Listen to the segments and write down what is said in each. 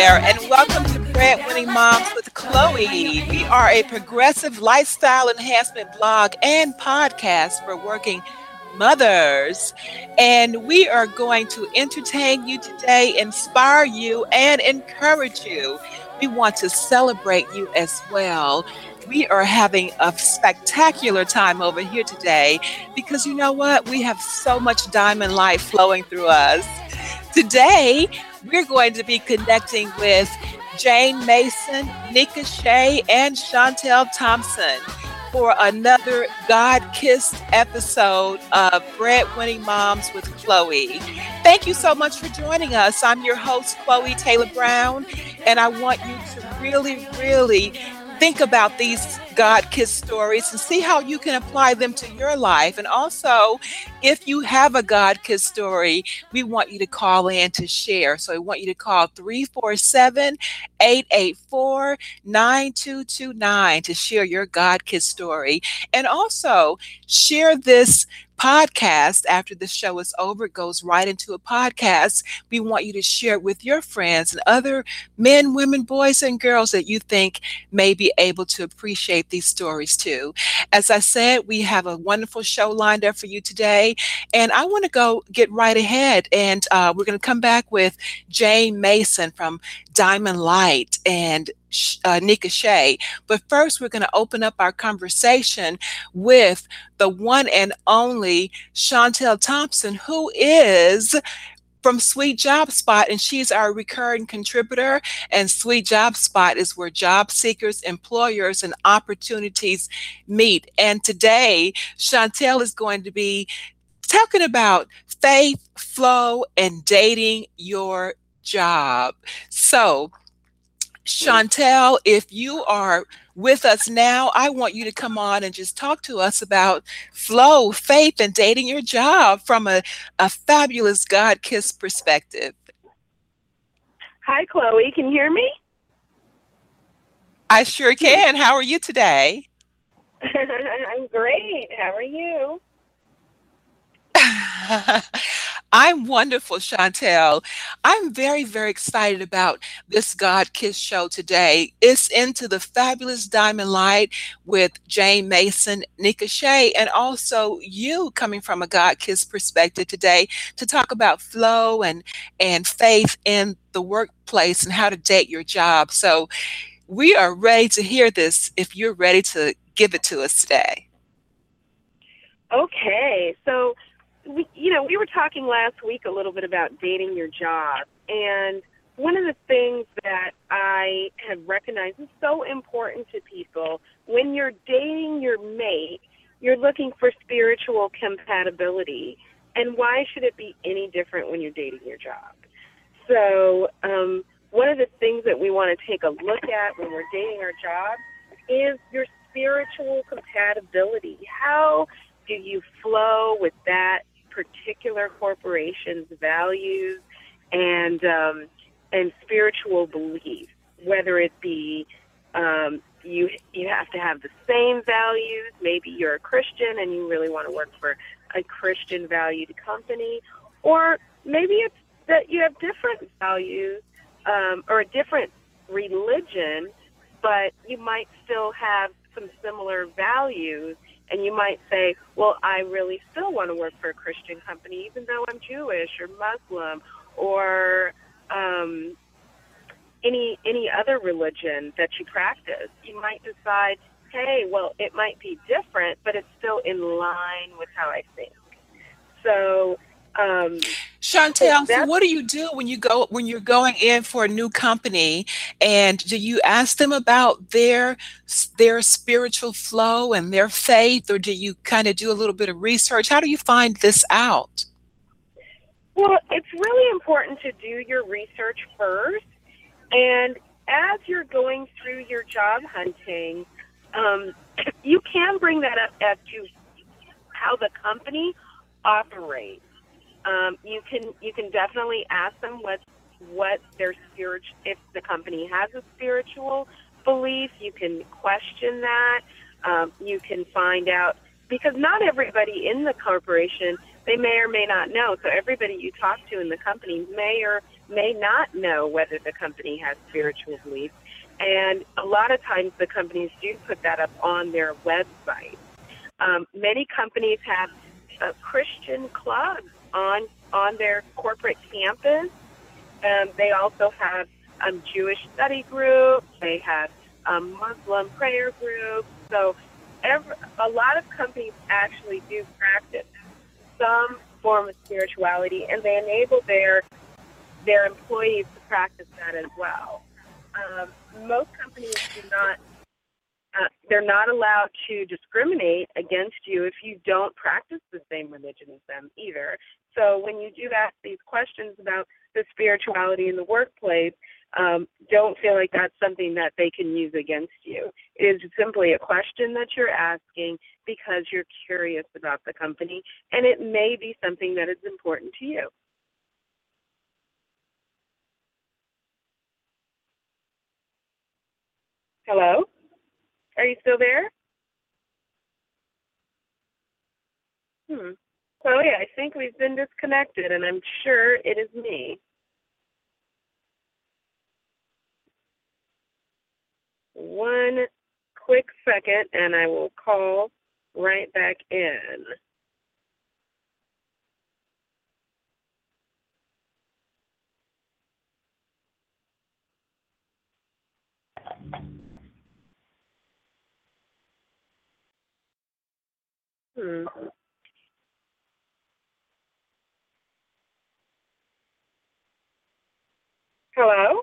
There, and welcome to Breadwinning Moms with Chloe. We are a progressive lifestyle enhancement blog and podcast for working mothers. And we are going to entertain you today, inspire you, and encourage you. We want to celebrate you as well. We are having a spectacular time over here today because you know what? We have so much diamond light flowing through us. Today, we're going to be connecting with Jayne Mason, Nikka Shae, and Chantel Thompson for another God kissed episode of Breadwinning Moms with Chloe. Thank you so much for joining us. I'm your host, Chloe Taylor Brown, and I want you to really, really think about these God kiss stories and see how you can apply them to your life. And also, if you have a God kiss story, we want you to call in to share. So I want you to call 347 884 9229 to share your God kiss story. And also, share this podcast after the show is over. It goes right into a podcast. We want you to share it with your friends and other men, women, boys, and girls that you think may be able to appreciate these stories too. As I said, we have a wonderful show lined up for you today. And I want to go get right ahead. And uh, we're going to come back with Jayne Mason from Diamond Light and uh, Nikka Shae. But first, we're going to open up our conversation with the one and only Chantel Thompson, who is from Sweet Job Spot, and she's our recurring contributor. And Sweet Job Spot is where job seekers, employers, and opportunities meet. And today, Chantel is going to be talking about faith, flow, and dating your job. So, Chantel, if you are with us now, I want you to come on and just talk to us about flow, faith, and dating your job from a, a fabulous God kiss perspective. Hi, Chloe. Can you hear me? I sure can. How are you today? I'm great. How are you? I'm wonderful, Chantel. I'm very, very excited about this God Kiss show today. It's into the fabulous Diamond Light with Jayne Mason, Nikka Shae, and also you coming from a God Kiss perspective today to talk about flow and and faith in the workplace and how to date your job. So we are ready to hear this if you're ready to give it to us today. Okay, so we, you know, we were talking last week a little bit about dating your job, and one of the things that I have recognized is so important to people when you're dating your mate, you're looking for spiritual compatibility. And why should it be any different when you're dating your job? So, um, one of the things that we want to take a look at when we're dating our job is your spiritual compatibility. How do you flow with that particular corporation's values and um, and spiritual beliefs, whether it be um, you you have to have the same values. Maybe you're a Christian and you really want to work for a Christian valued company, or maybe it's that you have different values um, or a different religion, but you might still have some similar values and you might say, well, I really still want to work for a Christian company, even though I'm Jewish or Muslim or um, any any other religion that you practice. You might decide, hey, well, it might be different, but it's still in line with how I think. So um, Chantel, so what do you do when you go when you're going in for a new company, and do you ask them about their their spiritual flow and their faith, or do you kind of do a little bit of research? How do you find this out? Well, it's really important to do your research first, and as you're going through your job hunting, um, you can bring that up as to how the company operates um, you can you can definitely ask them what what their spiritual if the company has a spiritual belief. You can question that. Um, you can find out because not everybody in the corporation they may or may not know. So everybody you talk to in the company may or may not know whether the company has spiritual beliefs. And a lot of times the companies do put that up on their website. Um, many companies have uh, Christian clubs on on their corporate campus. Um, they also have um, Jewish study groups. They have um, Muslim prayer groups. So every, a lot of companies actually do practice some form of spirituality, and they enable their their employees to practice that as well. Um, most companies do not. Uh, they're not allowed to discriminate against you if you don't practice the same religion as them either. So when you do ask these questions about the spirituality in the workplace, um, don't feel like that's something that they can use against you. It is simply a question that you're asking because you're curious about the company, and it may be something that is important to you. Hello? Are you still there? Hmm. Chloe, I think we've been disconnected, and I'm sure it is me. one quick second and I will call right back in. Hmm. Hello?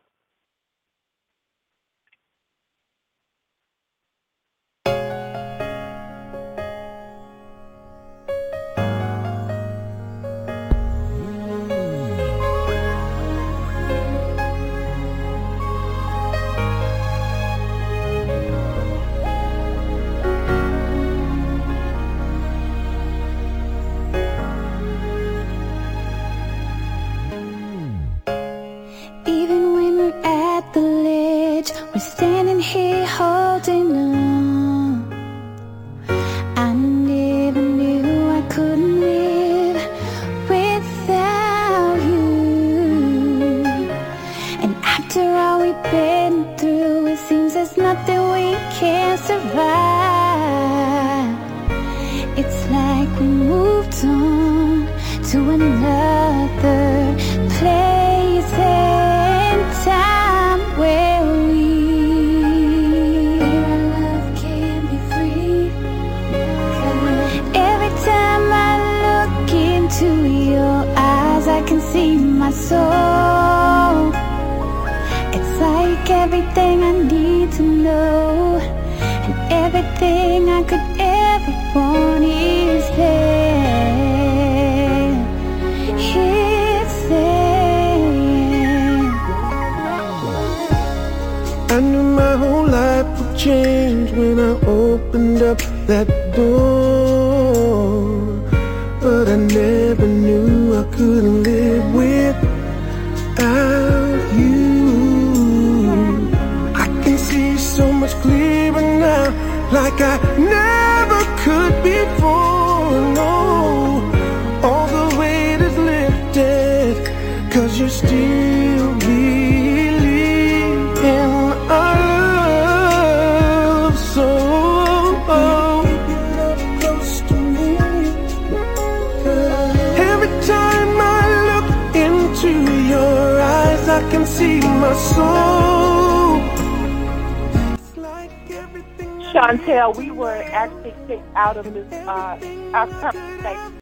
Chantel, we were actually kicked out of this uh, our conversation.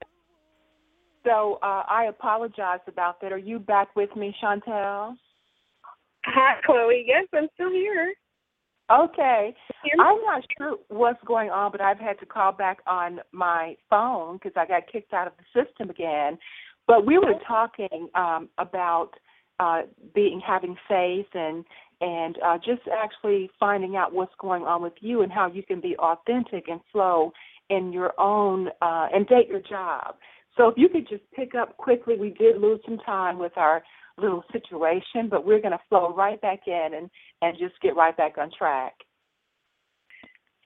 So uh, I apologize about that. Are you back with me, Chantel? Hi, Chloe. Yes, I'm still here. Okay. I'm not sure what's going on, but I've had to call back on my phone because I got kicked out of the system again. But we were talking um, about uh, being having faith and and uh, just actually finding out what's going on with you and how you can be authentic and flow in your own uh, and date your job. So if you could just pick up quickly, we did lose some time with our little situation, but we're going to flow right back in and and just get right back on track.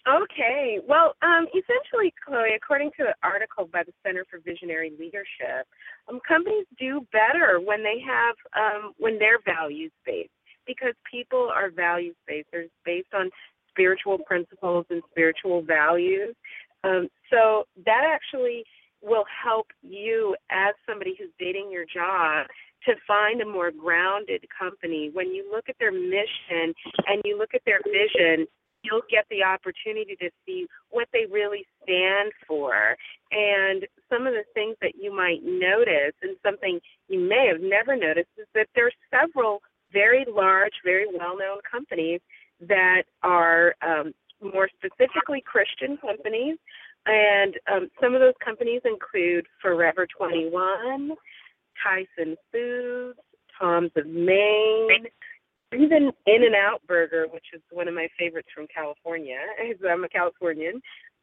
Okay. Well, um, essentially, Chloe, according to an article by the Center for Visionary Leadership, um, companies do better when they have um, when they're values based because people are values based. They're based on spiritual principles and spiritual values. Um, so that actually will help you as somebody who's dating your job to find a more grounded company. When you look at their mission and you look at their vision, you'll get the opportunity to see what they really stand for. And some of the things that you might notice, and something you may have never noticed, is that there's several very large, very well known companies that are um, more specifically Christian companies. And um, some of those companies include Forever 21, Tyson Foods, Tom's of Maine, even In and Out Burger, which is one of my favorites from California, I'm a Californian,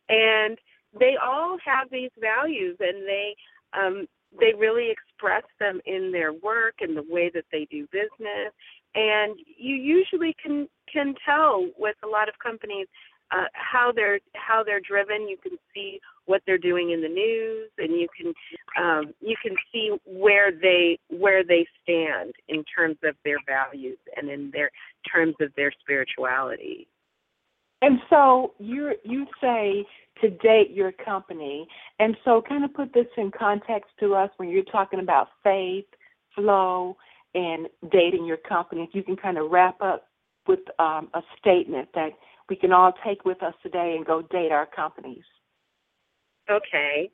and they all have these values, and they um, they really express them in their work and the way that they do business. And you usually can can tell with a lot of companies uh, how they're how they're driven. You can see what they're doing in the news, and you can um, you can see where they where they stand in terms of their values and in their terms of their spirituality. And so you you say to date your company, and so kind of put this in context to us when you're talking about faith, flow, and dating your company. If you can kind of wrap up with um, a statement that we can all take with us today and go date our companies. Okay.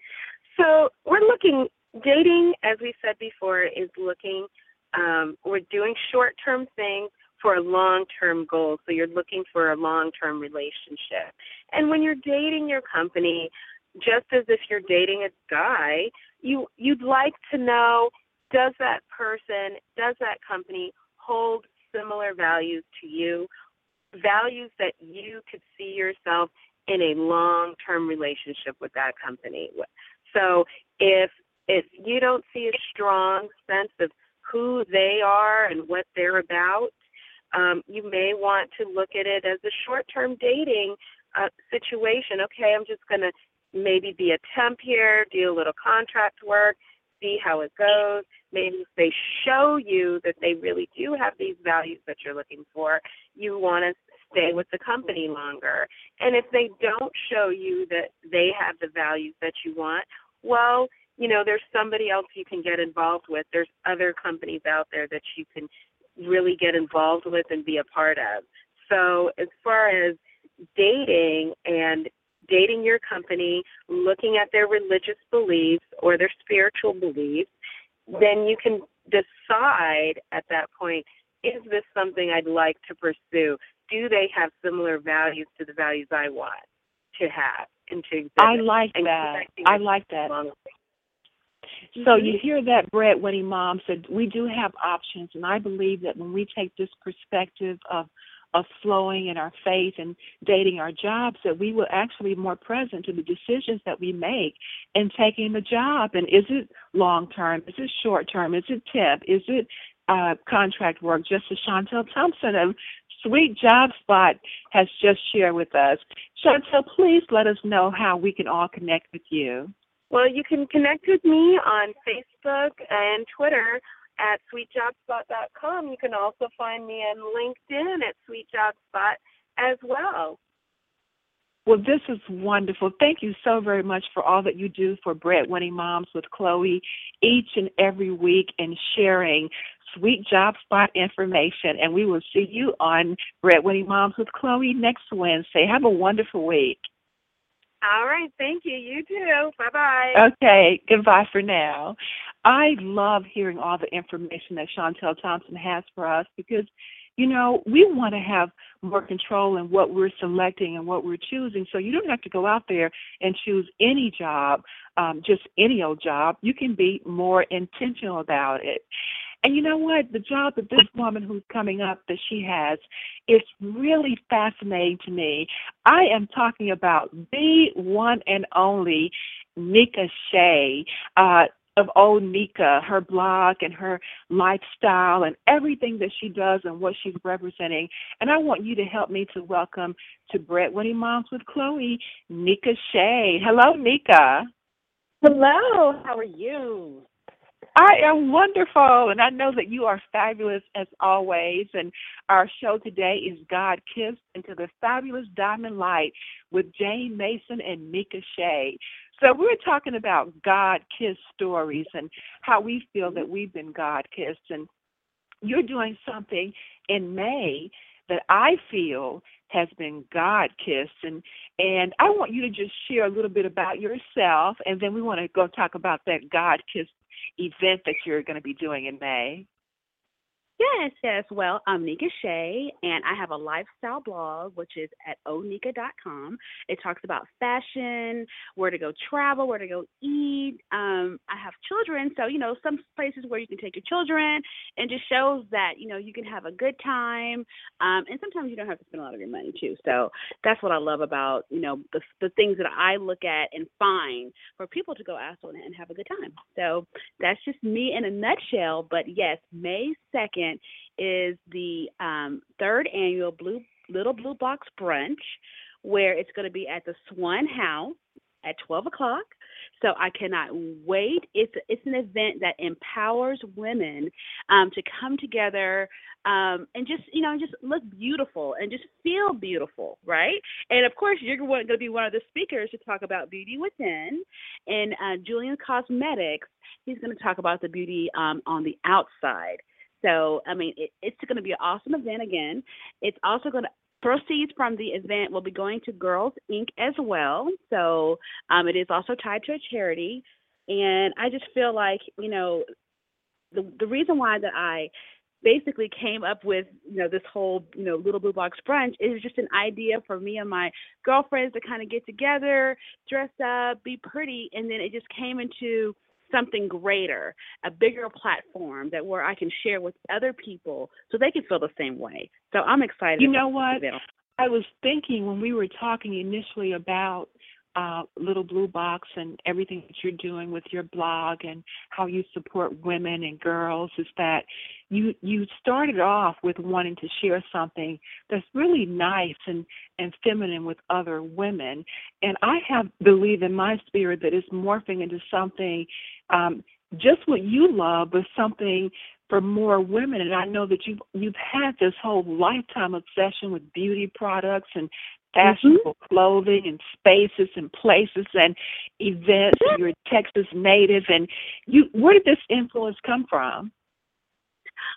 So we're looking, dating, as we said before, is looking, um, we're doing short term things for a long term goal. So you're looking for a long term relationship. And when you're dating your company, just as if you're dating a guy, you you'd like to know does that person, does that company hold similar values to you? Values that you could see yourself in a long term relationship with that company. So if if you don't see a strong sense of who they are and what they're about, um, you may want to look at it as a short term dating uh, situation. Okay, I'm just going to maybe be a temp here, do a little contract work, see how it goes. Maybe if they show you that they really do have these values that you're looking for, you want to stay with the company longer. And if they don't show you that they have the values that you want, well, you know, there's somebody else you can get involved with. There's other companies out there that you can really get involved with and be a part of. So, as far as dating and dating your company, looking at their religious beliefs or their spiritual beliefs, then you can decide at that point is this something I'd like to pursue? Do they have similar values to the values I want to have and to exhibit? I like that. I like that. So mm-hmm. you hear that breadwinning mom said we do have options, and I believe that when we take this perspective of of flowing in our faith and dating our jobs, that we will actually be more present to the decisions that we make in taking the job. And is it long term? Is it short term? Is it temp? Is it uh, contract work? Just as Chantel Thompson of Sweet Job Spot has just shared with us. Chantel, please let us know how we can all connect with you. Well, you can connect with me on Facebook and Twitter at sweetjobspot.com. You can also find me on LinkedIn at Sweet Job Spot as well. Well, this is wonderful. Thank you so very much for all that you do for Breadwinning Moms with Chloe each and every week and sharing sweet job spot information. And we will see you on Breadwinning Moms with Chloe next Wednesday. Have a wonderful week. All right. Thank you. You too. Bye bye. Okay. Goodbye for now. I love hearing all the information that Chantel Thompson has for us because, you know, we want to have more control in what we're selecting and what we're choosing. So you don't have to go out there and choose any job, um, just any old job. You can be more intentional about it. And you know what? The job that this woman who's coming up that she has is really fascinating to me. I am talking about the one and only Nikka Shae. Uh, of old Nikka, her blog and her lifestyle and everything that she does and what she's representing. And I want you to help me to welcome to Breadwinning Moms with Chloe, Nikka Shae. Hello, Nikka. Hello, how are you? I am wonderful, and I know that you are fabulous as always. And our show today is God Kissed into the Fabulous Diamond Light with Jayne Mason and Nikka Shae. So we're talking about God kissed stories and how we feel that we've been God kissed. And you're doing something in May that I feel has been God kissed and and I want you to just share a little bit about yourself and then we want to go talk about that God kissed event that you're going to be doing in May. Yes, yes. Well, I'm Nikka Shae, and I have a lifestyle blog, which is at onika.com. It talks about fashion, where to go travel, where to go eat. Um, I have children, so you know some places where you can take your children, and just shows that you know you can have a good time. Um, and sometimes you don't have to spend a lot of your money too. So that's what I love about you know the the things that I look at and find for people to go out on it and have a good time. So that's just me in a nutshell. But yes, May second is the um, third annual Blue Little Blue Box Brunch, where it's going to be at the Swan House at 12 o'clock. So I cannot wait. It's it's an event that empowers women um, to come together um, and just you know just look beautiful and just feel beautiful, right? And of course, you're going to be one of the speakers to talk about beauty within, and uh, Julian Cosmetics. He's going to talk about the beauty um, on the outside. So, I mean, it, it's going to be an awesome event again. It's also going to proceeds from the event will be going to Girls Inc. as well. So um, it is also tied to a charity. And I just feel like, you know, the the reason why that I basically came up with you know this whole you know little blue box brunch is just an idea for me and my girlfriends to kind of get together dress up be pretty and then it just came into something greater, a bigger platform that where I can share with other people so they can feel the same way. So I'm excited. You know what? I was thinking when we were talking initially about uh, Little Blue Box and everything that you're doing with your blog and how you support women and girls is that you you started off with wanting to share something that's really nice and and feminine with other women. And I have believe in my spirit that it's morphing into something um just what you love but something for more women. And I know that you've you've had this whole lifetime obsession with beauty products and fashionable mm-hmm. clothing and spaces and places and events. You're a Texas native, and you. Where did this influence come from?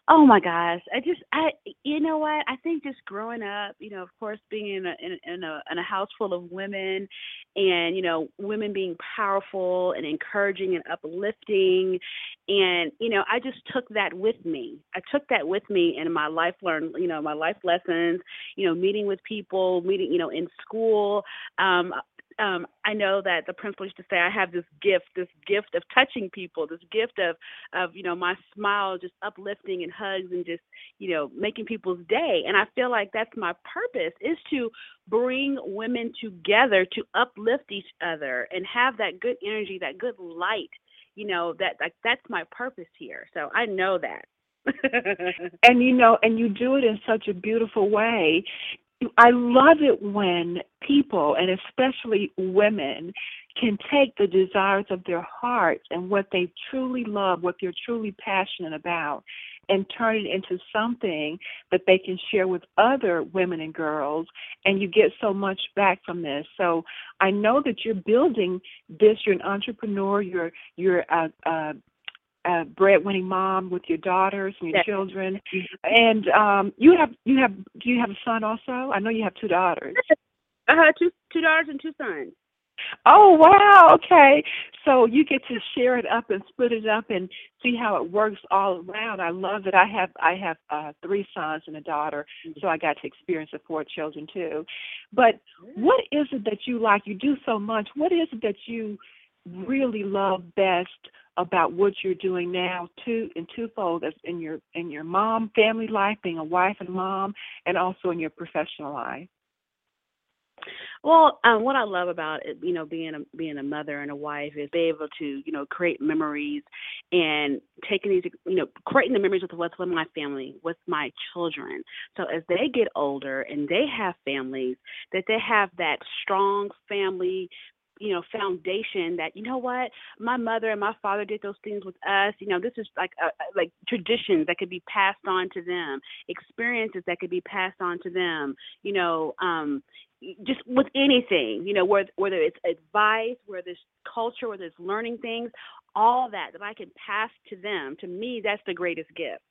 Oh my gosh, I just I you know what I think just growing up, you know, of course being in a in, in a in a house full of women, and you know women being powerful and encouraging and uplifting, and you know I just took that with me. I took that with me in my life learn you know my life lessons, you know meeting with people, meeting you know in school. Um, um, I know that the principal used to say I have this gift, this gift of touching people, this gift of of you know my smile just uplifting and hugs and just you know making people's day. And I feel like that's my purpose is to bring women together to uplift each other and have that good energy, that good light. You know that like that's my purpose here. So I know that. and you know, and you do it in such a beautiful way. I love it when people, and especially women, can take the desires of their hearts and what they truly love, what they're truly passionate about, and turn it into something that they can share with other women and girls. And you get so much back from this. So I know that you're building this. You're an entrepreneur. You're you're a, a a breadwinning mom with your daughters and your yes. children, and um, you have you have do you have a son also? I know you have two daughters. I have two two daughters and two sons. Oh wow, okay. So you get to share it up and split it up and see how it works all around. I love it. I have I have uh three sons and a daughter, mm-hmm. so I got to experience the four children too. But what is it that you like? You do so much. What is it that you really love best about what you're doing now two in twofold as in your in your mom family life being a wife and mom and also in your professional life Well, um, what I love about it, you know, being a being a mother and a wife is be able to, you know, create memories and taking these, you know, creating the memories with what's with my family, with my children. So as they get older and they have families, that they have that strong family you know foundation that you know what my mother and my father did those things with us you know this is like a, like traditions that could be passed on to them experiences that could be passed on to them you know um just with anything, you know, whether whether it's advice, whether it's culture, whether it's learning things, all that that I can pass to them. To me, that's the greatest gift.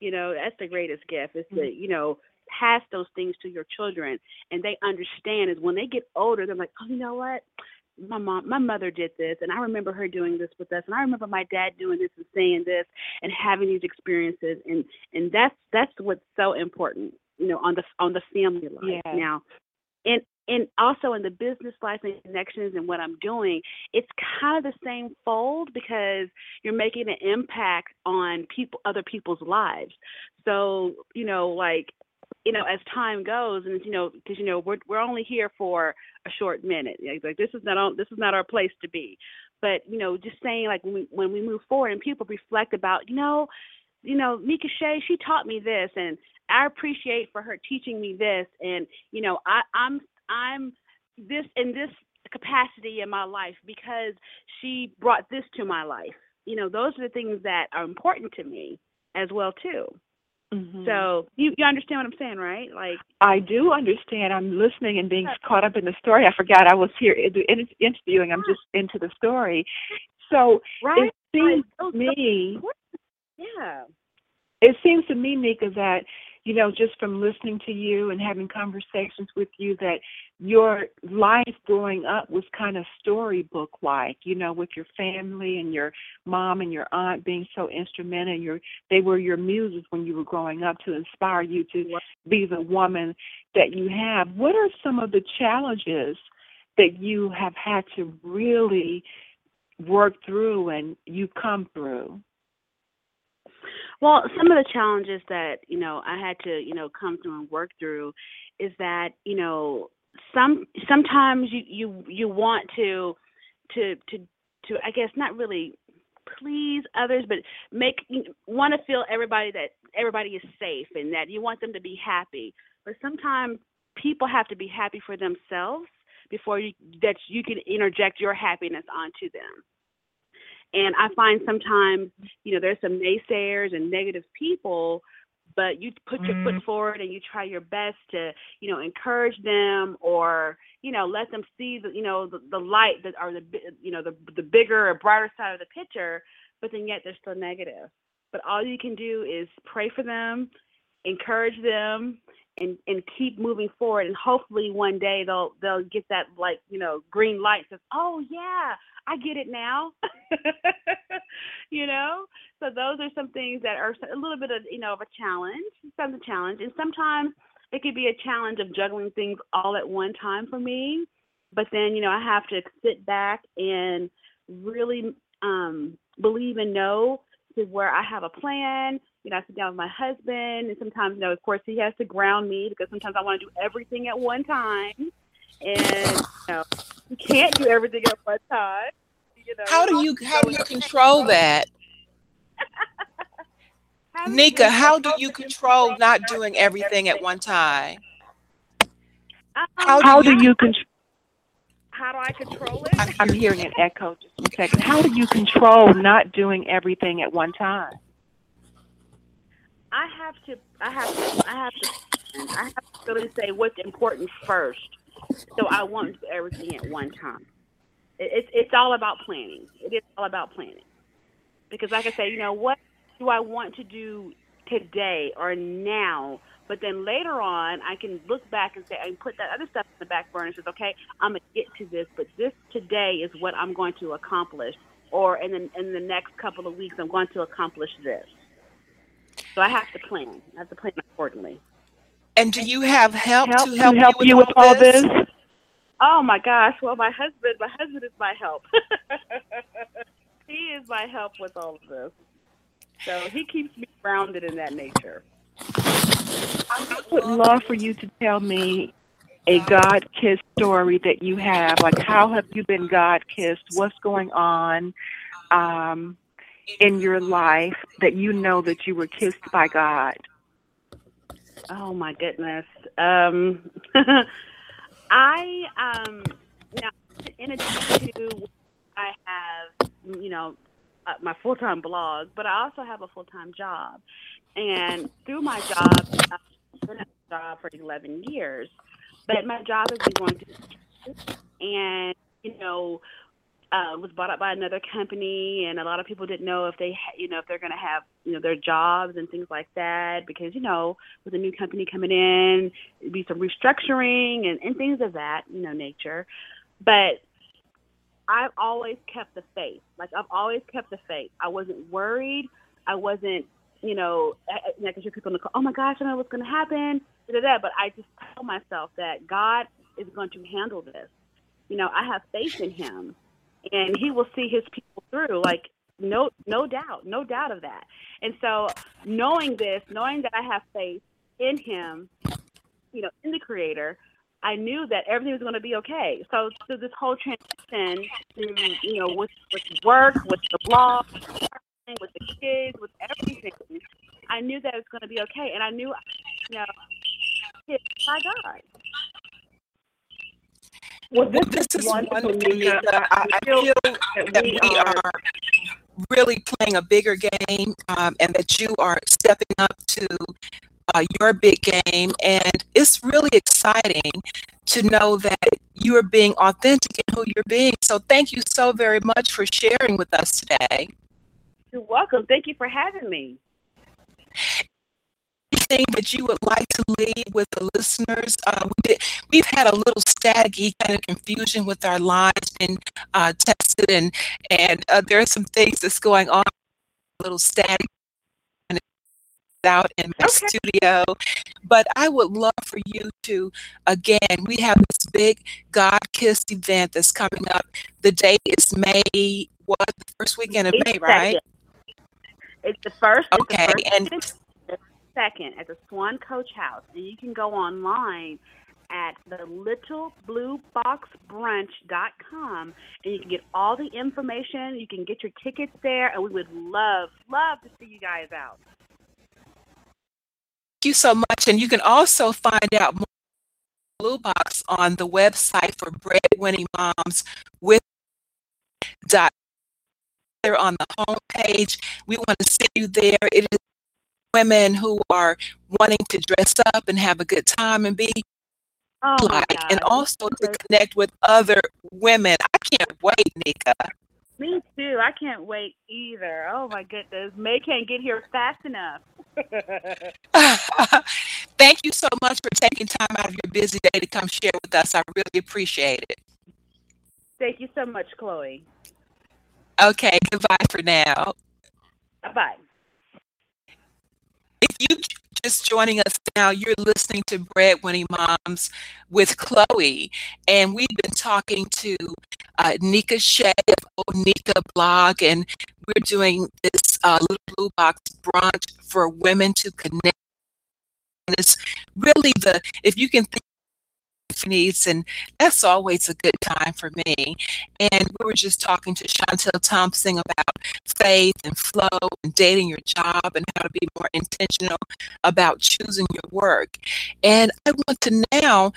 You know, that's the greatest gift is to mm-hmm. you know pass those things to your children, and they understand is when they get older, they're like, oh, you know what. My mom, my mother did this, and I remember her doing this with us, and I remember my dad doing this and saying this, and having these experiences, and and that's that's what's so important, you know, on the on the family life. Yeah. Now, and and also in the business life and connections and what I'm doing, it's kind of the same fold because you're making an impact on people, other people's lives. So you know, like you know, as time goes, and you know, because you know, we're we're only here for a short minute. Like this is not this is not our place to be. But you know, just saying like when we when we move forward and people reflect about, you know, you know, Nikka Shae, she taught me this, and I appreciate for her teaching me this, and you know, I, I'm I'm this in this capacity in my life because she brought this to my life. You know, those are the things that are important to me as well too. Mm-hmm. So you you understand what I'm saying, right? Like I do understand. I'm listening and being caught up in the story. I forgot I was here in, interviewing. I'm just into the story. So right? it seems to me, yeah, it seems to me, Nikka, that you know, just from listening to you and having conversations with you, that your life growing up was kind of storybook like, you know, with your family and your mom and your aunt being so instrumental. Your they were your muses when you were growing up to inspire you to be the woman that you have. What are some of the challenges that you have had to really work through and you come through? Well, some of the challenges that you know I had to you know come through and work through is that you know some sometimes you you you want to to to to I guess not really please others, but make want to feel everybody that everybody is safe and that you want them to be happy. But sometimes people have to be happy for themselves before you that you can interject your happiness onto them. And I find sometimes, you know, there's some naysayers and negative people, but you put your foot mm-hmm. forward and you try your best to, you know, encourage them or, you know, let them see the, you know, the, the light that or the, you know, the the bigger or brighter side of the picture, but then yet they're still negative. But all you can do is pray for them, encourage them, and and keep moving forward. And hopefully one day they'll they'll get that like you know green light says oh yeah i get it now. You know? So those are some things that are a little bit of you know of a challenge some challenge. And sometimes it could be a challenge of juggling things all at one time for me. But then you know i have to sit back and really um believe and know to where i have a plan you know, I sit down with my husband, and sometimes, you know, of course, he has to ground me because sometimes I want to do everything at one time, and you know, you can't do everything at one time. You know, how do you how do you control that? Nikka, how do you control not doing everything at one time? Um, how do, how do you control? How do I control it? I'm hearing an echo. Just a second. How do you control not doing everything at one time? I have to, I have to, I have to, I have to really say what's important first. So I won't do everything at one time. It's it's all about planning. It is all about planning. Because like I say, you know, what do I want to do today or now? But then later on, I can look back and say, I put that other stuff in the back burner says, okay, I'm to get to this, but this today is what I'm going to accomplish. Or in the, in the next couple of weeks, I'm going to accomplish this. So I have to plan. I have to plan accordingly. And do you have help, help to help, to help you, you with, all this? this? Oh my gosh! Well, my husband, my husband is my help. he is my help with all of this. So he keeps me grounded in that nature. I would love for you to tell me a God kissed story that you have. Like, how have you been God kissed? What's going on um, in your life that you know that you were kissed by God? Oh my goodness. Um, I um now in addition to I have you know uh, my full time blog, but I also have a full time job, and through my job, I've been at job for eleven years, but my job has been going to, and you know uh, was bought up by another company, and a lot of people didn't know if they, you know, if they're going to have, you know, their jobs and things like that, because you know, with a new company coming in, it'd be some restructuring and, and things of that, you know, nature. But I've always kept the faith. Like I've always kept the faith. I wasn't worried. I wasn't, you know, I, I, I people in the car, oh my gosh, I don't know what's going to happen, da, da, da. but I just tell myself that God is going to handle this. You know, I have faith in Him and he will see his people through like no no doubt no doubt of that. And so knowing this knowing that i have faith in him you know in the creator i knew that everything was going to be okay. So so this whole transition you know with with work with the blog with the kids with everything i knew that it was going to be okay. And i knew you know by god well, this, this is wonderful, Nikka. I, I feel that we are really playing a bigger game um, and that you are stepping up to uh, your big game. And it's really exciting to know that you are being authentic in who you're being. So thank you so very much for sharing with us today. You're welcome. Thank you for having me anything that you would like to leave with the listeners? Uh, we have had a little staticky kind of confusion with our lines being uh, tested, and and uh, there are some things that's going on. A little static out in my okay. studio. But I would love for you to, again, we have this big God Kiss event that's coming up. The date is May, what, the first weekend of May, right? It's the first. Okay, the first and second at the Swan Coach House, and you can go online at the littleblueboxbrunch.com and you can get all the information. You can get your tickets there, and we would love, love to see you guys out. Thank you so much. And you can also find out more Blue Box on the website for Breadwinning Moms with dot there on the homepage. We want to see you there. It is women who are wanting to dress up and have a good time and be oh like, and also to connect with other women. I can't wait, Nikka. Me too. I can't wait either. Oh my goodness. May can't get here fast enough. Thank you so much for taking time out of your busy day to come share with us. I really appreciate it. Thank you so much, Chloe. Okay, goodbye for now. Bye bye. If you just joining us now, you're listening to Breadwinning Moms with Chloe, and we've been talking to uh, Nikka Shae of Nikka Blog, and we're doing this uh, Little Blue Box brunch for women to connect. And it's really the if you can think needs, and that's always a good time for me. And we were just talking to Chantel Thompson about faith and flow and dating your job and how to be more intentional about choosing your work. And I want to now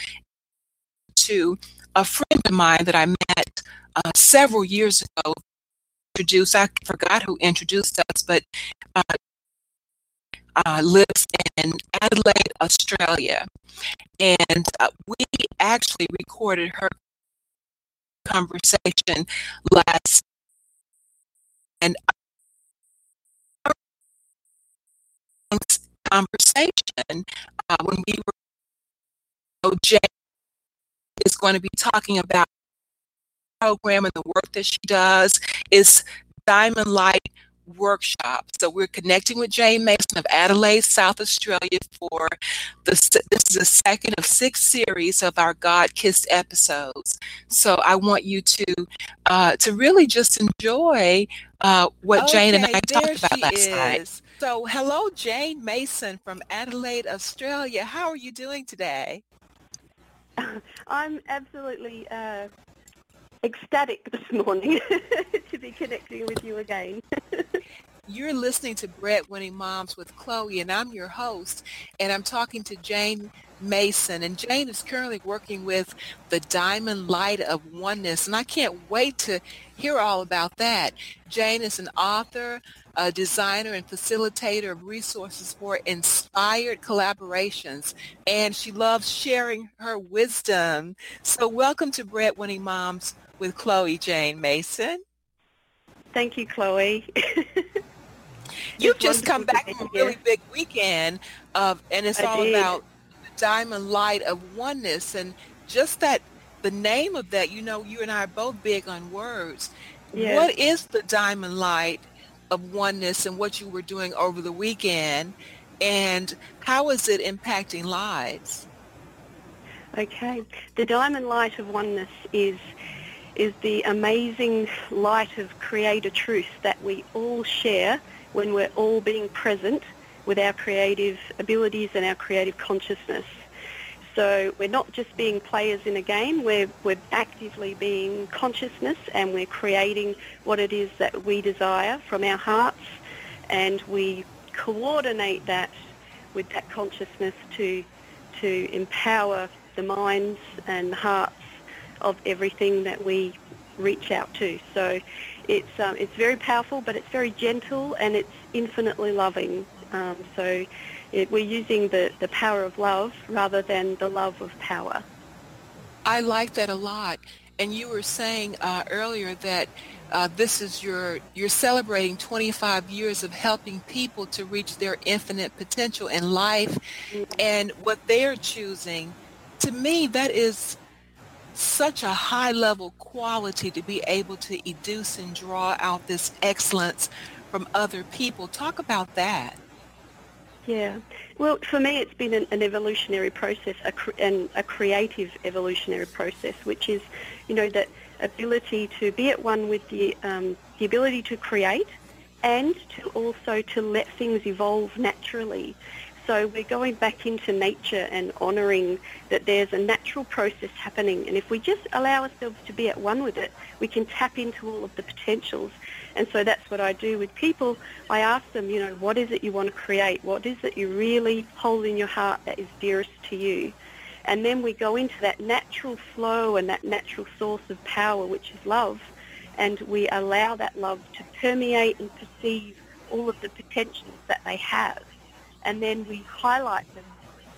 to a friend of mine that I met uh, several years ago. Introduced, I forgot who introduced us, but uh, uh, lives in Adelaide, Australia. And uh, we actually recorded her conversation last and conversation uh, when we were so Jay is going to be talking about program and the work that she does is diamond light workshop. So we're connecting with Jayne Mason of Adelaide, South Australia for the, this is the second of six series of our God Kissed episodes. So I want you to uh, to really just enjoy uh, what okay, Jayne and I talked about last is. night. So hello, Jayne Mason from Adelaide, Australia. How are you doing today? I'm absolutely uh, ecstatic this morning to be connecting with you again. You're listening to Breadwinning Moms with Chloe, and I'm your host, and I'm talking to Jayne Mason. And Jayne is currently working with the Diamond Light of Oneness, and I can't wait to hear all about that. Jayne is an author, a designer, and facilitator of resources for inspired collaborations, and she loves sharing her wisdom. So welcome to Breadwinning Moms with Chloe Jayne Mason. Thank you, Chloe. You've just come back from a really big weekend of, and it's I all did. about the diamond light of oneness and just that the name of that, you know, you and I are both big on words. Yes. What is the diamond light of oneness and what you were doing over the weekend and how is it impacting lives? Okay. The diamond light of oneness is is the amazing light of creator truth that we all share when we're all being present with our creative abilities and our creative consciousness. So we're not just being players in a game, we're, we're actively being consciousness and we're creating what it is that we desire from our hearts and we coordinate that with that consciousness to, to empower the minds and hearts of everything that we reach out to. So it's, um, it's very powerful, but it's very gentle and it's infinitely loving. Um, so it, we're using the, the power of love rather than the love of power. I like that a lot. And you were saying uh, earlier that uh, this is your, you're celebrating 25 years of helping people to reach their infinite potential in life and what they're choosing. To me, that is such a high level quality to be able to educe and draw out this excellence from other people. Talk about that. Yeah. Well, for me, it's been an, an evolutionary process, a, cr- and a creative evolutionary process, which is, you know, that ability to be at one with the um, the ability to create, and to also to let things evolve naturally. So we're going back into nature and honouring that there's a natural process happening, and if we just allow ourselves to be at one with it, we can tap into all of the potentials. And so that's what I do with people. I ask them, you know, what is it you want to create? What is it you really hold in your heart that is dearest to you? And then we go into that natural flow and that natural source of power, which is love, and we allow that love to permeate and perceive all of the potentials that they have. And then we highlight them,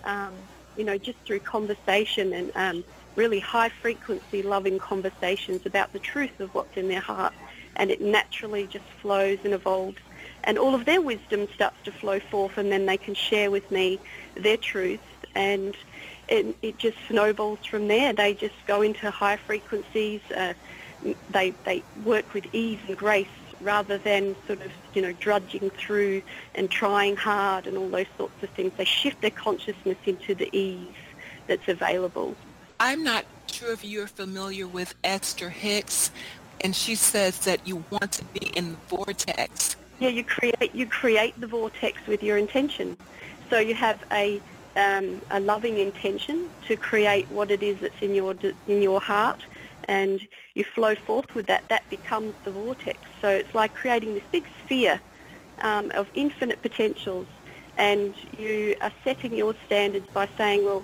um, you know, just through conversation and um, really high frequency loving conversations about the truth of what's in their heart and it naturally just flows and evolves and all of their wisdom starts to flow forth and then they can share with me their truth and it, it just snowballs from there. They just go into high frequencies. Uh, they, they work with ease and grace rather than sort of, you know, drudging through and trying hard and all those sorts of things. They shift their consciousness into the ease that's available. I'm not sure if you're familiar with Esther Hicks, and she says that you want to be in the vortex. Yeah, you create you create the vortex with your intention. So you have a um, a loving intention to create what it is that's in your in your heart, and you flow forth with that. That becomes the vortex. So it's like creating this big sphere um, of infinite potentials, and you are setting your standards by saying, well,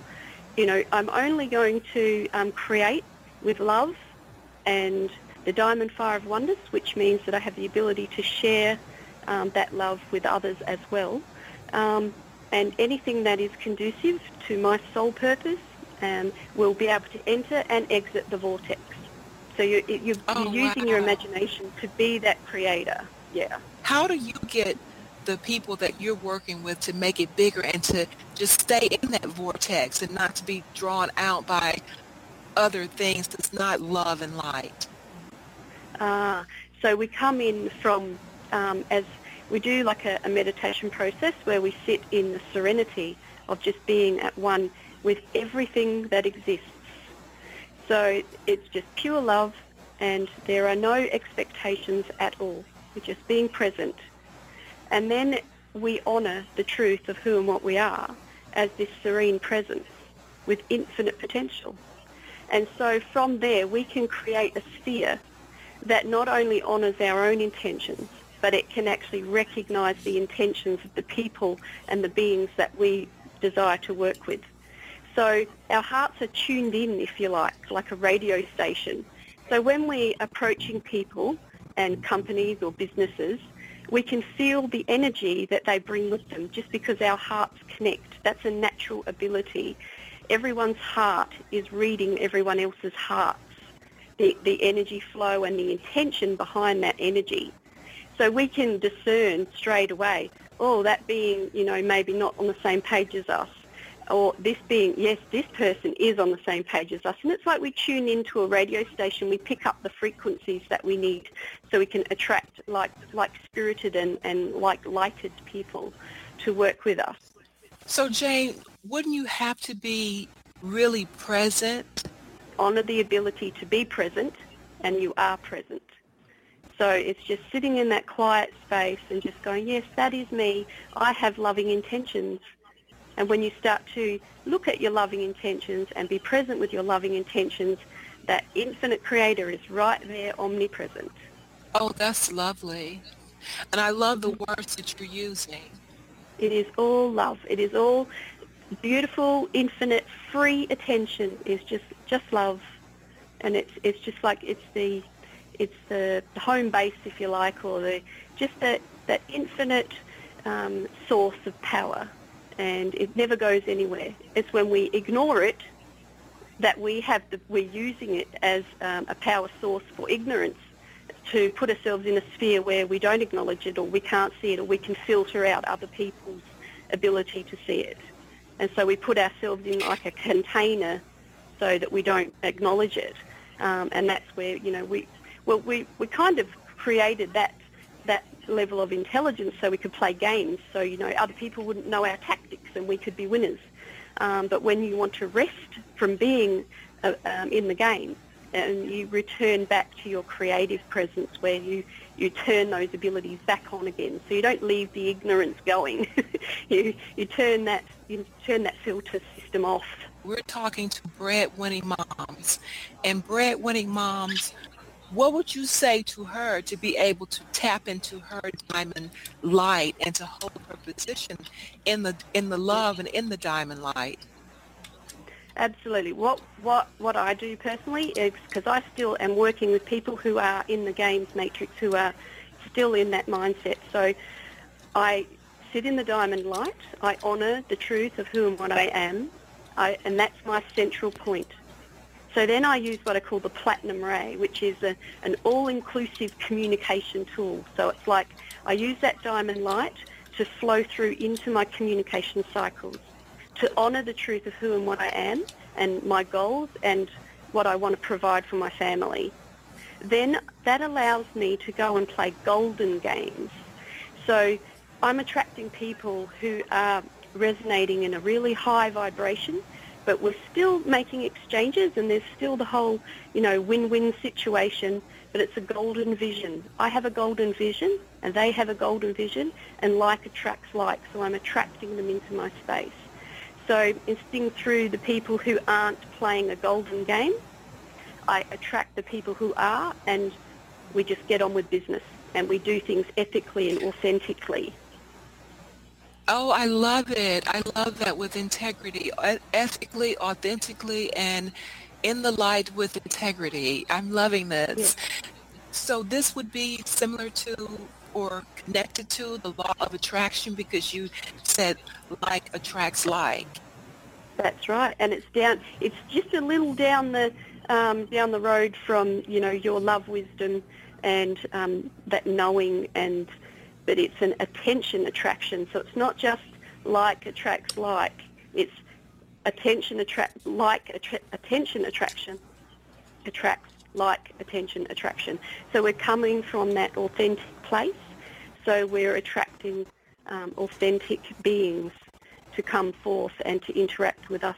you know, I'm only going to um, create with love and the diamond fire of wonders, which means that I have the ability to share um, that love with others as well. Um, and anything that is conducive to my soul purpose um, will be able to enter and exit the vortex. So you're, you're, Oh, you're using your imagination to be that creator. Yeah. How do you get the people that you're working with to make it bigger and to just stay in that vortex and not to be drawn out by other things that's not love and light? Uh, so we come in from um, as we do like a, a meditation process where we sit in the serenity of just being at one with everything that exists. So it's just pure love and there are no expectations at all. We're just being present. And then we honour the truth of who and what we are as this serene presence. with infinite potential. And so from there, we can create a sphere that not only honours our own intentions, but it can actually recognise the intentions of the people and the beings that we desire to work with. So our hearts are tuned in, if you like, like a radio station. So when we're approaching people and companies or businesses, we can feel the energy that they bring with them just because our hearts connect. That's a natural ability. Everyone's heart is reading everyone else's hearts, the, the energy flow and the intention behind that energy. So we can discern straight away, oh, that being, you know, maybe not on the same page as us, or this being, yes, this person is on the same page as us. And it's like we tune into a radio station, we pick up the frequencies that we need so we can attract like, like spirited and, and like lighted people to work with us. So Jayne, wouldn't you have to be really present? Honor the ability to be present and you are present. So it's just sitting in that quiet space and just going, yes, that is me. I have loving intentions. And when you start to look at your loving intentions and be present with your loving intentions, that infinite creator is right there omnipresent. Oh, that's lovely. And I love the words that you're using. It is all love. It is all beautiful, infinite, free attention is just just love. And it's it's just like it's the it's the, home base, if you like, or the just that that infinite um, source of power, and it never goes anywhere. It's when we ignore it that we have the, we're using it as um, a power source for ignorance to put ourselves in a sphere where we don't acknowledge it or we can't see it or we can filter out other people's ability to see it. And so we put ourselves in like a container so that we don't acknowledge it. Um, and that's where, you know, we, well, we, we kind of created that that level of intelligence so we could play games. So you know, other people wouldn't know our tactics and we could be winners. Um, but when you want to rest from being uh, um, in the game and you return back to your creative presence where you, you turn those abilities back on again. So you don't leave the ignorance going. you, you turn that you turn that filter system off. We're talking to breadwinning moms, and breadwinning moms what would you say to her to be able to tap into her diamond light and to hold her position in the in the love and in the diamond light? Absolutely. What what what i do personally is because i still am working with people who are in the games matrix who are still in that mindset. So i sit in the diamond light. I honor the truth of who and what i am I, and that's my central point so then I use what I call the Platinum Ray, which is a, an all-inclusive communication tool. So it's like I use that diamond light to flow through into my communication cycles, to honour the truth of who and what I am and my goals and what I want to provide for my family. Then that allows me to go and play golden games. So I'm attracting people who are resonating in a really high vibration but we're still making exchanges and there's still the whole, you know, win-win situation, but it's a golden vision. I have a golden vision and they have a golden vision and like attracts like, so I'm attracting them into my space. So insting through the people who aren't playing a golden game, I attract the people who are and we just get on with business and we do things ethically and authentically. Oh, I love it. I love that with integrity, ethically, authentically, and in the light with integrity. I'm loving this. So this would be similar to or connected to the law of attraction because you said like attracts like. That's right, and it's down. It's just a little down the um, down the road from you know your love, wisdom, and um, that knowing and but it's an attention attraction. So it's not just like attracts like. It's attention attract like attra- attention attraction attracts like attention attraction. So we're coming from that authentic place. So we're attracting um, authentic beings to come forth and to interact with us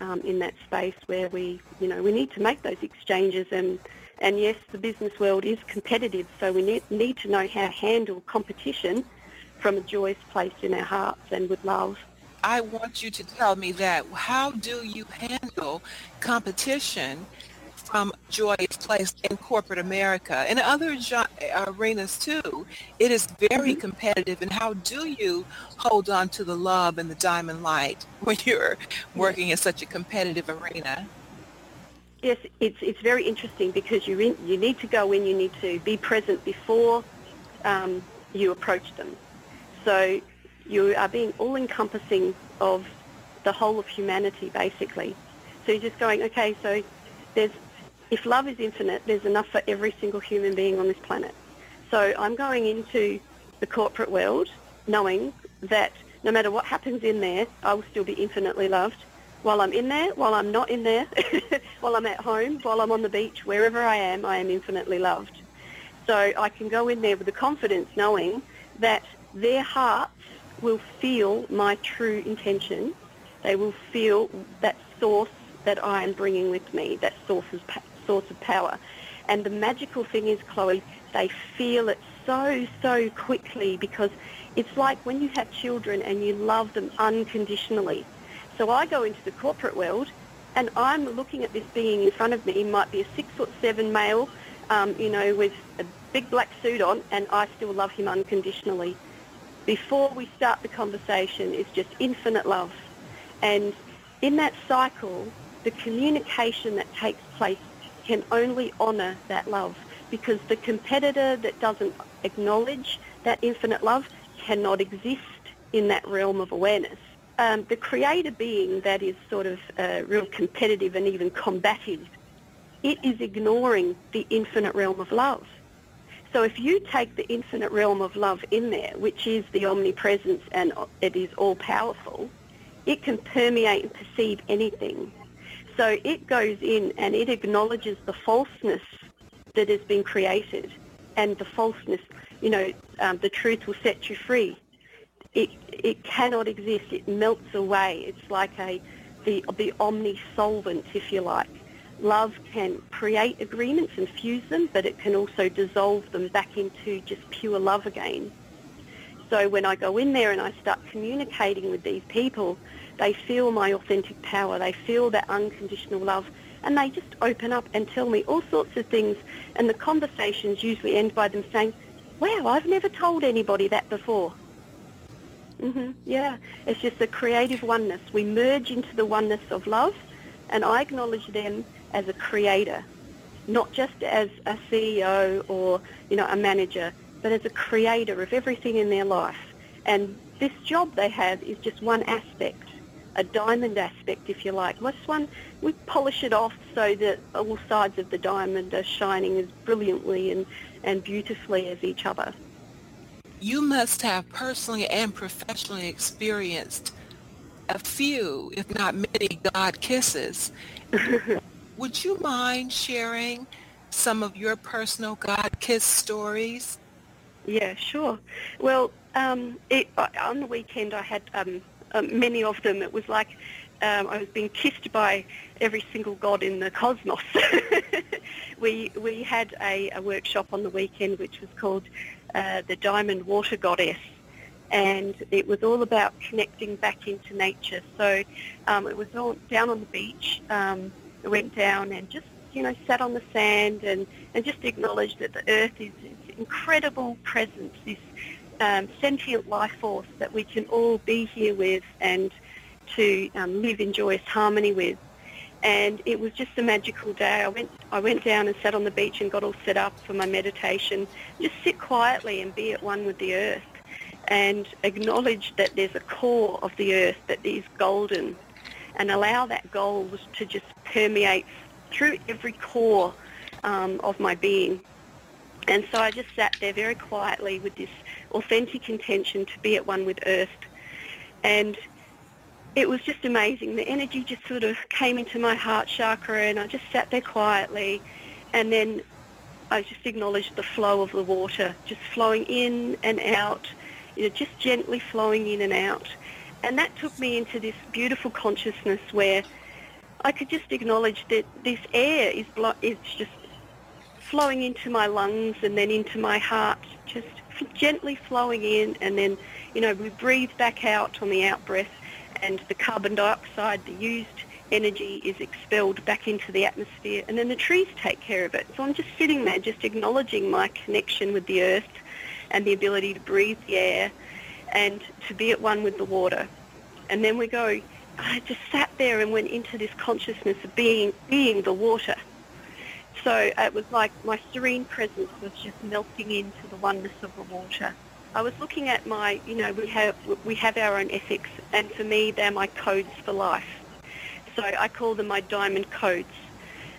um, in that space where we, you know, we need to make those exchanges and and yes, the business world is competitive, so we need, need to know how to handle competition from a joyous place in our hearts and with love. I want you to tell me that. How do you handle competition from Joy's Place in corporate America and other jo- arenas too? It is very mm-hmm. competitive. And how do you hold on to the love and the diamond light when you're working in such a competitive arena? Yes, it's it's very interesting because you in, you need to go in, you need to be present before um, you approach them. So you are being all-encompassing of the whole of humanity, basically. So you're just going, okay, so there's if love is infinite, there's enough for every single human being on this planet. So I'm going into the corporate world knowing that no matter what happens in there, I will still be infinitely loved while I'm in there, while I'm not in there, while I'm at home, while I'm on the beach, wherever I am, I am infinitely loved. So I can go in there with the confidence knowing that their hearts will feel my true intention. They will feel that source that I am bringing with me, that source of, source of power. And the magical thing is, Chloe, they feel it so, so quickly because it's like when you have children and you love them unconditionally. So I go into the corporate world and I'm looking at this being in front of me. Might be a six foot seven male, um, you know, with a big black suit on, and I still love him unconditionally. Before we start the conversation, it's just infinite love. And in that cycle, the communication that takes place can only honour that love because the competitor that doesn't acknowledge that infinite love cannot exist in that realm of awareness um, the creator being that is sort of uh, real competitive and even combative, it is ignoring the infinite realm of love. So if you take the infinite realm of love in there, which is the omnipresence and it is all-powerful, it can permeate and perceive anything. So it goes in and it acknowledges the falseness that has been created and the falseness, you know, um, the truth will set you free it it cannot exist. It melts away. It's like a the the omnisolvent, if you like. Love can create agreements and fuse them, but it can also dissolve them back into just pure love again. So when I go in there and I start communicating with these people, they feel my authentic power. They feel that unconditional love. And they just open up and tell me all sorts of things. And the conversations usually end by them saying, wow, I've never told anybody that before. Mm-hmm. Yeah, it's just a creative oneness. We merge into the oneness of love, and I acknowledge them as a creator, not just as a CEO or you know a manager, but as a creator of everything in their life. And this job they have is just one aspect, a diamond aspect, if you like. What's one? We polish it off so that all sides of the diamond are shining as brilliantly and, and beautifully as each other you must have personally and professionally experienced a few, if not many, God kisses. Would you mind sharing some of your personal God kiss stories? Yeah, sure. Well, um, it, on the weekend I had um, uh, many of them. It was like um, I was being kissed by every single god in the cosmos. we we had a, a, workshop on the weekend which was called uh, the Diamond Water Goddess, and it was all about connecting back into nature. So um, it was all down on the beach. Um, I went down and just you know sat on the sand and, and just acknowledged that the earth is this incredible presence, this um, sentient life force that we can all be here with and to um, live in joyous harmony with. And it was just a magical day. I went, I went down and sat on the beach and got all set up for my meditation. Just sit quietly and be at one with the earth and acknowledge that there's a core of the earth that is golden and allow that gold to just permeate through every core um, of my being. And so I just sat there very quietly with this authentic intention to be at one with earth. And it was just amazing. The energy just sort of came into my heart chakra and I just sat there quietly and then I just acknowledged the flow of the water, just flowing in and out, you know, just gently flowing in and out. And that took me into this beautiful consciousness where I could just acknowledge that this air is, blo- just flowing into my lungs and then into my heart, just gently flowing in and then, you know, we breathe back out on the out breath and the carbon dioxide, the used energy is expelled back into the atmosphere and then the trees take care of it. So I'm just sitting there just acknowledging my connection with the earth and the ability to breathe the air and to be at one with the water. And then we go, I just sat there and went into this consciousness of being, being the water. So it was like my serene presence was just melting into the oneness of the water. I was looking at my, you know, we have we have our own ethics, and for me, they're my codes for life. So I call them my diamond codes.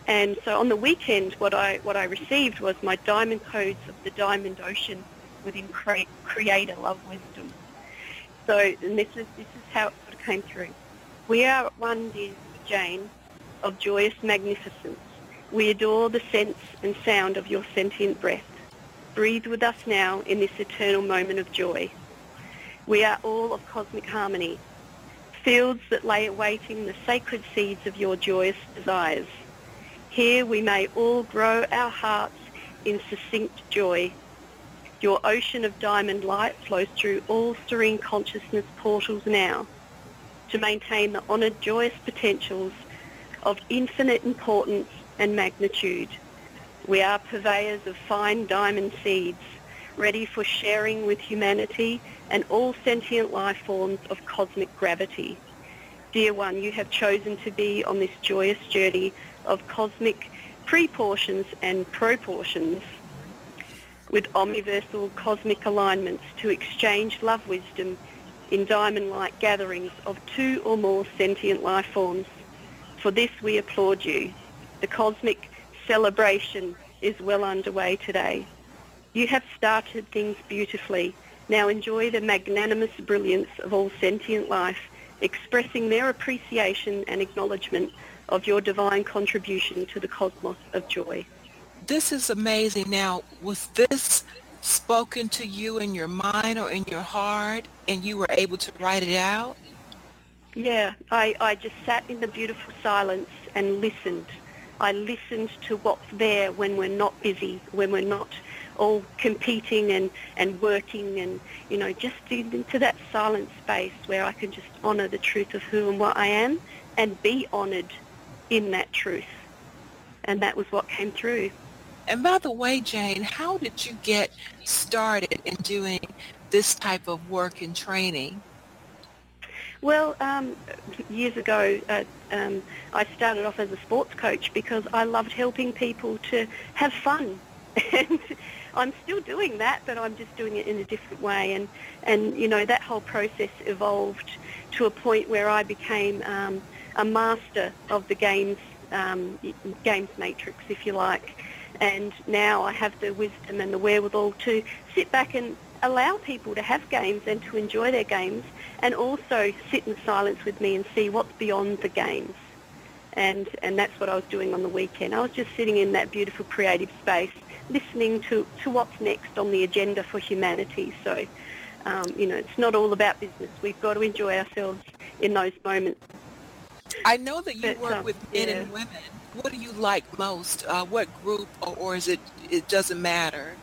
And so on the weekend, what I what I received was my diamond codes of the diamond ocean within cre- Creator Love Wisdom. So and this is this is how it sort of came through. We are one, dear Jayne, of joyous magnificence. We adore the sense and sound of your sentient breath. Breathe with us now in this eternal moment of joy. We are all of cosmic harmony, fields that lay awaiting the sacred seeds of your joyous desires. Here we may all grow our hearts in succinct joy. Your ocean of diamond light flows through all serene consciousness portals now to maintain the honoured joyous potentials of infinite importance and magnitude. We are purveyors of fine diamond seeds, ready for sharing with humanity and all sentient life forms of cosmic gravity. Dear one, you have chosen to be on this joyous journey of cosmic proportions and proportions with omniversal cosmic alignments to exchange love wisdom in diamond-like gatherings of two or more sentient life forms. For this we applaud you. The cosmic celebration is well underway today. You have started things beautifully. Now enjoy the magnanimous brilliance of all sentient life, expressing their appreciation and acknowledgement of your divine contribution to the cosmos of joy. This is amazing. Now, was this spoken to you in your mind or in your heart and you were able to write it out? Yeah, I, I just sat in the beautiful silence and listened I listened to what's there when we're not busy, when we're not all competing and, and working and, you know, just into that silent space where I can just honour the truth of who and what I am and be honoured in that truth. And that was what came through. And by the way, Jayne, how did you get started in doing this type of work and training? Well, um, years ago, uh, um, I started off as a sports coach because I loved helping people to have fun. and I'm still doing that, but I'm just doing it in a different way. And, and you know, that whole process evolved to a point where I became um, a master of the games, um, games matrix, if you like. And now I have the wisdom and the wherewithal to sit back and allow people to have games and to enjoy their games and also sit in silence with me and see what's beyond the games. And, and that's what I was doing on the weekend. I was just sitting in that beautiful creative space, listening to, to what's next on the agenda for humanity. So, um, you know, it's not all about business. We've got to enjoy ourselves in those moments. I know that you but, work um, with men yeah. and women. What do you like most? Uh, what group, or, or is it? It doesn't matter.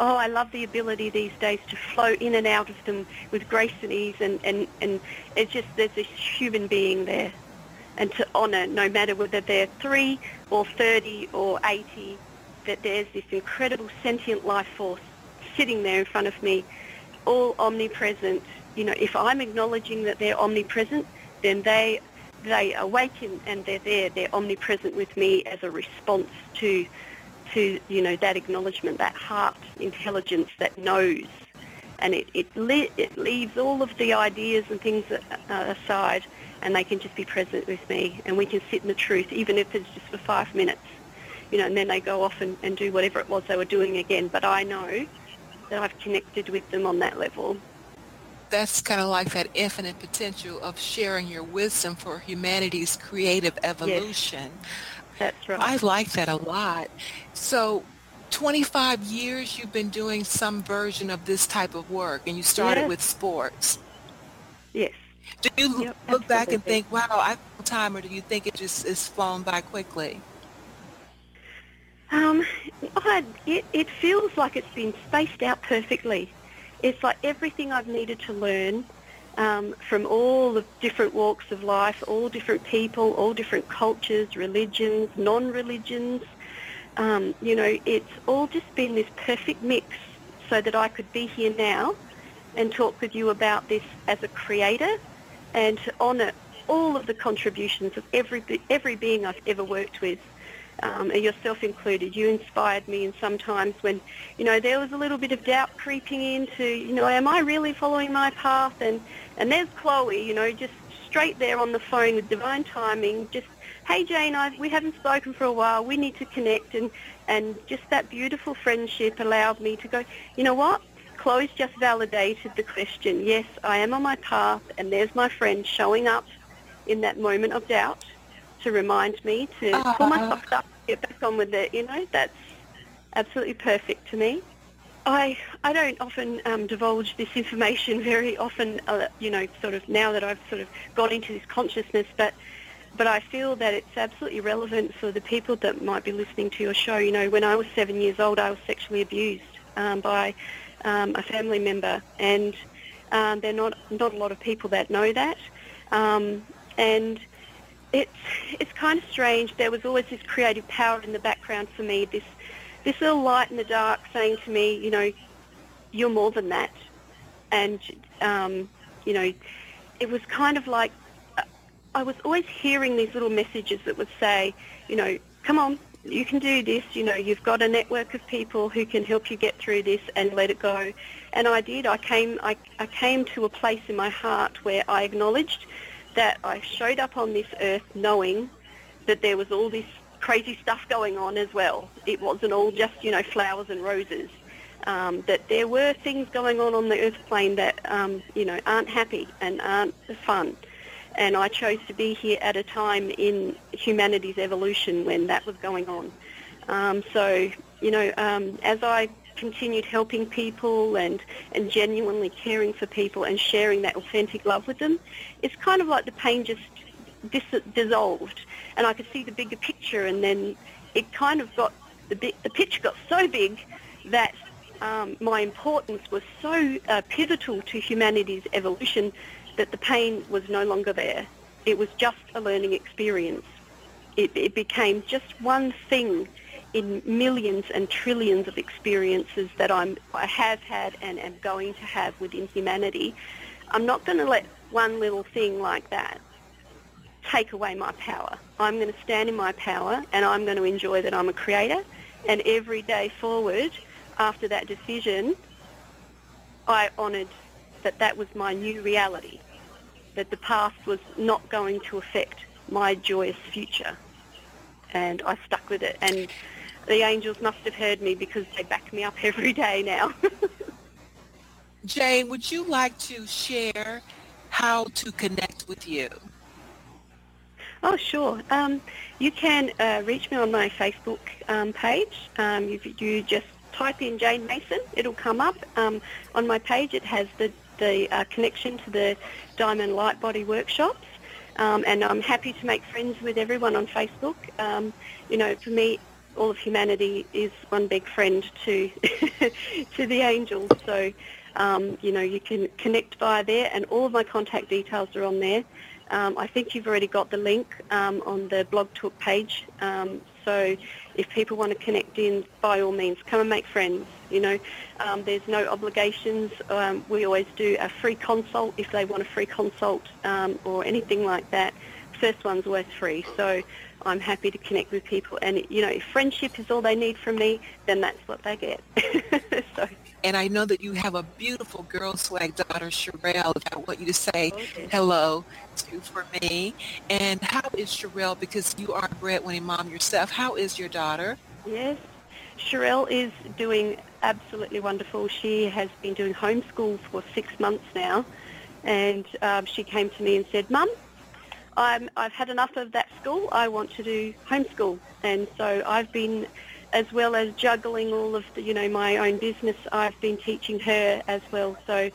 Oh, I love the ability these days to flow in and out of them with grace and ease, and, and, and it's just there's this human being there. And to honour, no matter whether they're 3 or 30 or 80, that there's this incredible sentient life force sitting there in front of me, all omnipresent. You know, if I'm acknowledging that they're omnipresent, then they they awaken and they're there. They're omnipresent with me as a response to to you know that acknowledgement, that heart intelligence that knows, and it it, le- it leaves all of the ideas and things uh, aside, and they can just be present with me, and we can sit in the truth, even if it's just for five minutes, you know, and then they go off and, and do whatever it was they were doing again. But I know that I've connected with them on that level. That's kind of like that infinite potential of sharing your wisdom for humanity's creative evolution. Yes. That's right. I like that a lot. So 25 years you've been doing some version of this type of work and you started yes. with sports. Yes. Do you yep, look absolutely. back and think, wow, I have time or do you think it just is flown by quickly? Um, I, it, it feels like it's been spaced out perfectly. It's like everything I've needed to learn um, from all the different walks of life, all different people, all different cultures, religions, non-religions. Um, you know, it's all just been this perfect mix so that I could be here now and talk with you about this as a creator and to honour all of the contributions of every every being I've ever worked with um, yourself included. You inspired me, and sometimes when, you know, there was a little bit of doubt creeping into, you know, am I really following my path? And and there's Chloe, you know, just straight there on the phone with divine timing, just, hey Jayne, I, we haven't spoken for a while. We need to connect, and and just that beautiful friendship allowed me to go. You know what? Chloe's just validated the question. Yes, I am on my path, and there's my friend showing up in that moment of doubt to remind me to uh, pull my socks up, get back on with it. You know, that's absolutely perfect to me. I I don't often um, divulge this information very often. Uh, you know, sort of now that I've sort of got into this consciousness, but but I feel that it's absolutely relevant for the people that might be listening to your show. You know, when I was seven years old, I was sexually abused um, by um, a family member, and um, there are not not a lot of people that know that. Um, and it's it's kind of strange. There was always this creative power in the background for me. This this little light in the dark saying to me, you know, you're more than that. And um, you know, it was kind of like I was always hearing these little messages that would say, you know, come on, you can do this. You know, you've got a network of people who can help you get through this and let it go. And I did. I came. I, I came to a place in my heart where I acknowledged that I showed up on this earth knowing that there was all this crazy stuff going on as well. It wasn't all just, you know, flowers and roses. Um, that there were things going on on the earth plane that, um, you know, aren't happy and aren't fun. And I chose to be here at a time in humanity's evolution when that was going on. Um, so, you know, um, as I continued helping people and, and genuinely caring for people and sharing that authentic love with them, it's kind of like the pain just dis- dissolved and I could see the bigger picture and then it kind of got, the, bi- the picture got so big that um, my importance was so uh, pivotal to humanity's evolution that the pain was no longer there. It was just a learning experience. It, it became just one thing in millions and trillions of experiences that I'm, I have had and am going to have within humanity, I'm not going to let one little thing like that take away my power. I'm going to stand in my power and I'm going to enjoy that I'm a creator. And every day forward, after that decision, I honoured that that was my new reality, that the past was not going to affect my joyous future. And I stuck with it. And the angels must have heard me because they back me up every day now. Jayne, would you like to share how to connect with you? Oh, sure. Um, you can uh, reach me on my Facebook um, page. Um, if you just type in Jayne Mason, it'll come up. Um, on my page, it has the, the uh, connection to the Diamond Light Body workshops. Um, and I'm happy to make friends with everyone on Facebook. Um, you know, for me, all of humanity is one big friend to to the angels. So, um, you know, you can connect via there, and all of my contact details are on there. Um, I think you've already got the link um, on the Blog Talk page. Um, so if people want to connect in, by all means, come and make friends. You know, um, there's no obligations. Um, we always do a free consult if they want a free consult or anything like that. First one's worth free. So I'm happy to connect with people. And, you know, if friendship is all they need from me, then that's what they get. so. And I know that you have a beautiful girl swag daughter, Sherelle, I want you to say okay. hello to for me. And how is Sherelle, because you are a breadwinning mom yourself, how is your daughter? Yes, Sherelle is doing absolutely wonderful. She has been doing homeschool for six months now. And um, she came to me and said, Mum, I'm, I've had enough of that school. I want to do homeschool. And so I've been, as well as juggling all of the, you know, my own business, I've been teaching her as well. So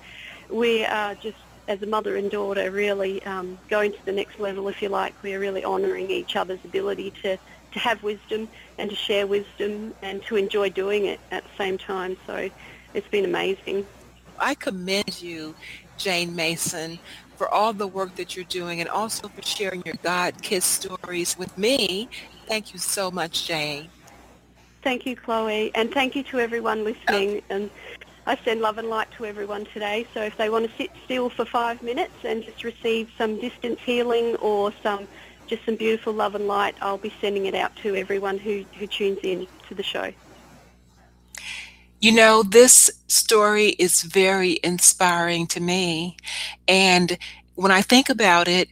we are just, as a mother and daughter, really um, going to the next level, if you like. We're really honouring each other's ability to, to have wisdom and to share wisdom and to enjoy doing it at the same time. So it's been amazing. I commend you Jayne Mason for all the work that you're doing and also for sharing your God Kiss stories with me. Thank you so much, Jayne. Thank you, Chloe, and thank you to everyone listening. And I send love and light to everyone today. So if they want to sit still for five minutes and just receive some distance healing or some just some beautiful love and light, I'll be sending it out to everyone who, who tunes in to the show. You know, this story is very inspiring to me. And when I think about it,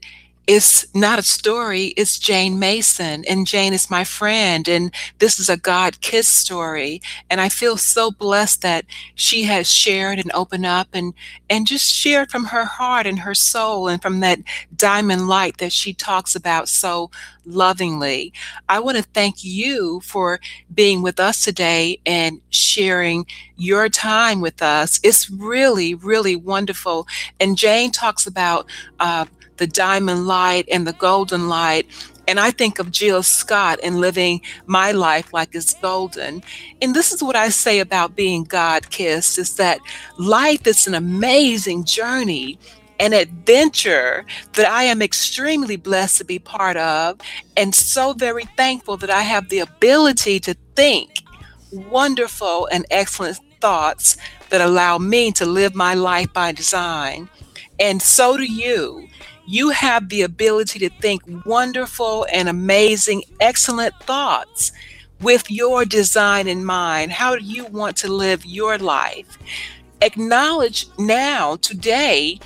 it's not a story, it's Jayne Mason. And Jayne is my friend. And this is a God Kiss story. And I feel so blessed that she has shared and opened up and, and just shared from her heart and her soul and from that diamond light that she talks about so lovingly. I want to thank you for being with us today and sharing your time with us. It's really, really wonderful. And Jayne talks about uh, the diamond light and the golden light. And I think of Jill Scott and living my life like it's golden. And this is what I say about being God kissed is that life is an amazing journey an adventure that I am extremely blessed to be part of, and so very thankful that I have the ability to think wonderful and excellent thoughts that allow me to live my life by design. And so do you you have the ability to think wonderful and amazing, excellent thoughts with your design in mind. How do you want to live your life? Acknowledge now, today,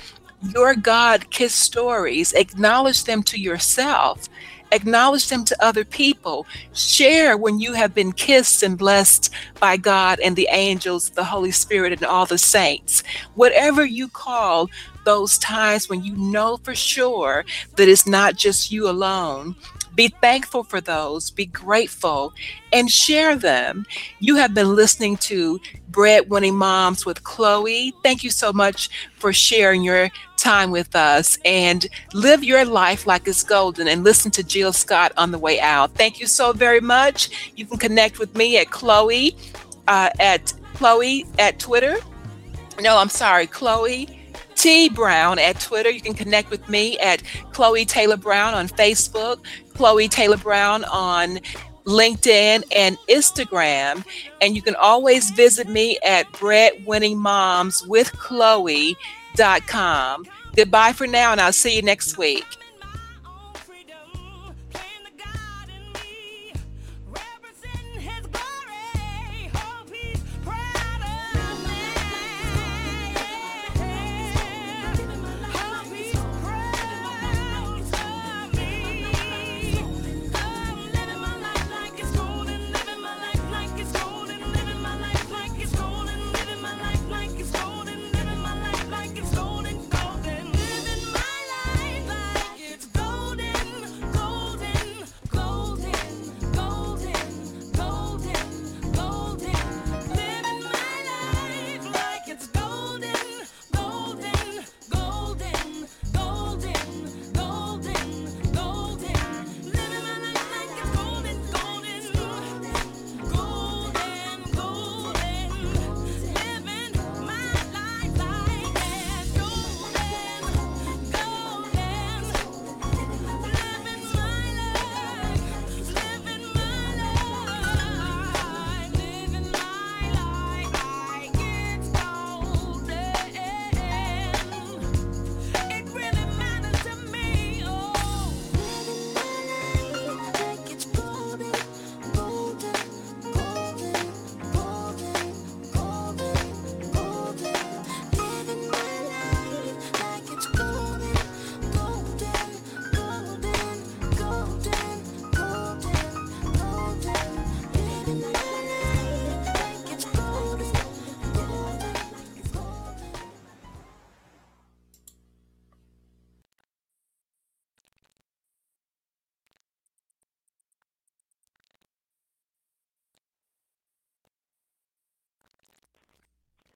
your God kissed stories. Acknowledge them to yourself. Acknowledge them to other people. Share when you have been kissed and blessed by God and the angels, the Holy Spirit, and all the saints. Whatever you call those times when you know for sure that it's not just you alone. Be thankful for those, be grateful, and share them. You have been listening to Breadwinning Moms with Chloe. Thank you so much for sharing your time with us and live your life like it's golden and listen to Jill Scott on the way out. Thank you so very much. You can connect with me at Chloe uh, at Chloe at Twitter. No, I'm sorry, Chloe T Brown at Twitter. You can connect with me at Chloe Taylor Brown on Facebook, Chloe Taylor Brown on LinkedIn and Instagram. And you can always visit me at breadwinningmomswithchloe.com. Goodbye for now, and I'll see you next week.